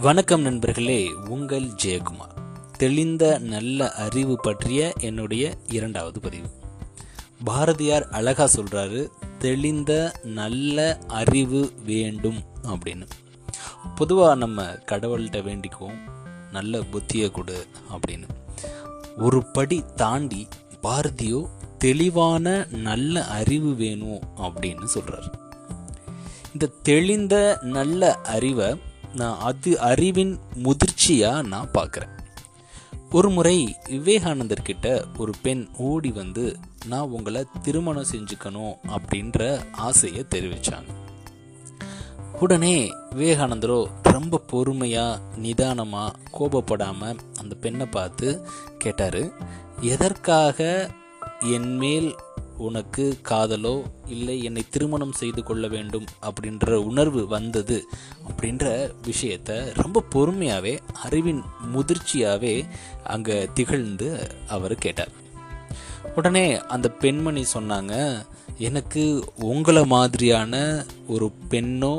வணக்கம் நண்பர்களே உங்கள் ஜெயக்குமார். தெளிந்த நல்ல அறிவு பற்றிய என்னுடைய இரண்டாவது பதிவு. பாரதியார் அழகா சொல்றாரு தெளிந்த நல்ல அறிவு வேண்டும் அப்படின்னு. பொதுவாக நம்ம கடவுள்கிட்ட வேண்டிக்குவோம் நல்ல புத்தியை கொடு அப்படின்னு. ஒரு படி தாண்டி பாரதியோ தெளிவான நல்ல அறிவு வேணும் அப்படின்னு சொல்றாரு. இந்த தெளிந்த நல்ல அறிவை நான் அது அறிவின் முதிர்ச்சியாக நான் பார்க்குறேன். ஒரு முறை விவேகானந்தர்கிட்ட ஒரு பெண் ஓடி வந்து நான் உங்களை திருமணம் செஞ்சுக்கணும் அப்படின்ற ஆசையை தெரிவித்தாங்க உடனே விவேகானந்தரோ ரொம்ப பொறுமையாக நிதானமாக கோபப்படாமல் அந்த பெண்ணை பார்த்து கேட்டார் எதற்காக என் மேல் உனக்கு காதலோ இல்லை என்னை திருமணம் செய்து கொள்ள வேண்டும் அப்படின்ற உணர்வு வந்தது அப்படின்ற விஷயத்த ரொம்ப பொறுமையாகவே அறிவின் முதிர்ச்சியாகவே அங்கே திகழ்ந்து அவர் கேட்டார். உடனே அந்த பெண்மணி சொன்னாங்க எனக்கு உங்களை மாதிரியான ஒரு பெண்ணோ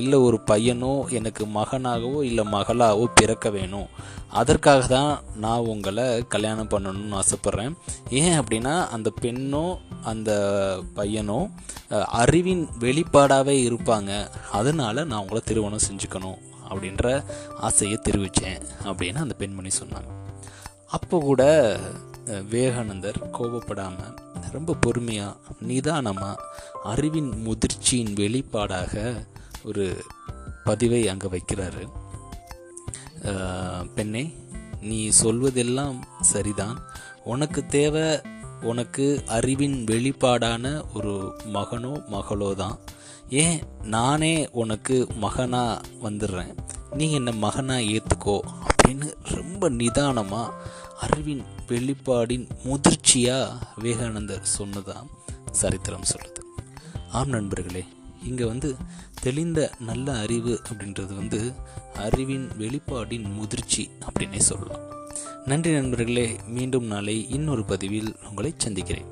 இல்லை ஒரு பையனோ எனக்கு மகனாகவோ இல்லை மகளாகவோ பிறக்க வேணும். அதற்காக தான் நான் உங்களை கல்யாணம் பண்ணணும்னு ஆசைப்பட்றேன். ஏன் அப்படின்னா அந்த பெண்ணோ அந்த பையனோ அறிவின் வெளிப்பாடாகவே இருப்பாங்க. அதனால நான் உங்களை திருமணம் செஞ்சுக்கணும் அப்படின்ற ஆசையை தெரிவித்தேன் அப்படின்னு அந்த பெண்மணி சொன்னாங்க. அப்போ கூட விவேகானந்தர் கோபப்படாமல் ரொம்ப பொறுமையாக நிதானமாக அறிவின் முதிர்ச்சியின் வெளிப்பாடாக ஒரு பதிவை அங்கே வைக்கிறாரு. பெண்ணே நீ சொல்வதெல்லாம் சரிதான். உனக்கு தேவை உனக்கு அறிவின் வெளிப்பாடான ஒரு மகனோ மகளோ தான். ஏன் நானே உனக்கு மகனாக வந்துடுறேன். நீ என்னை மகனாக ஏற்றுக்கோ அப்படின்னு ரொம்ப நிதானமாக அறிவின் வெளிப்பாடின் முதிர்ச்சியாக விவேகானந்தர் சொன்னதான் சரித்திரம் சொல்லுது ஆம் நண்பர்களே இங்கே வந்து தெளிந்த நல்ல அறிவு அப்படின்றது வந்து அறிவின் வெளிப்பாடின் முதிர்ச்சி அப்படின்னே சொல்லலாம். நன்றி நண்பர்களே மீண்டும் நாளை இன்னொரு பதிவில் உங்களை சந்திக்கிறேன்.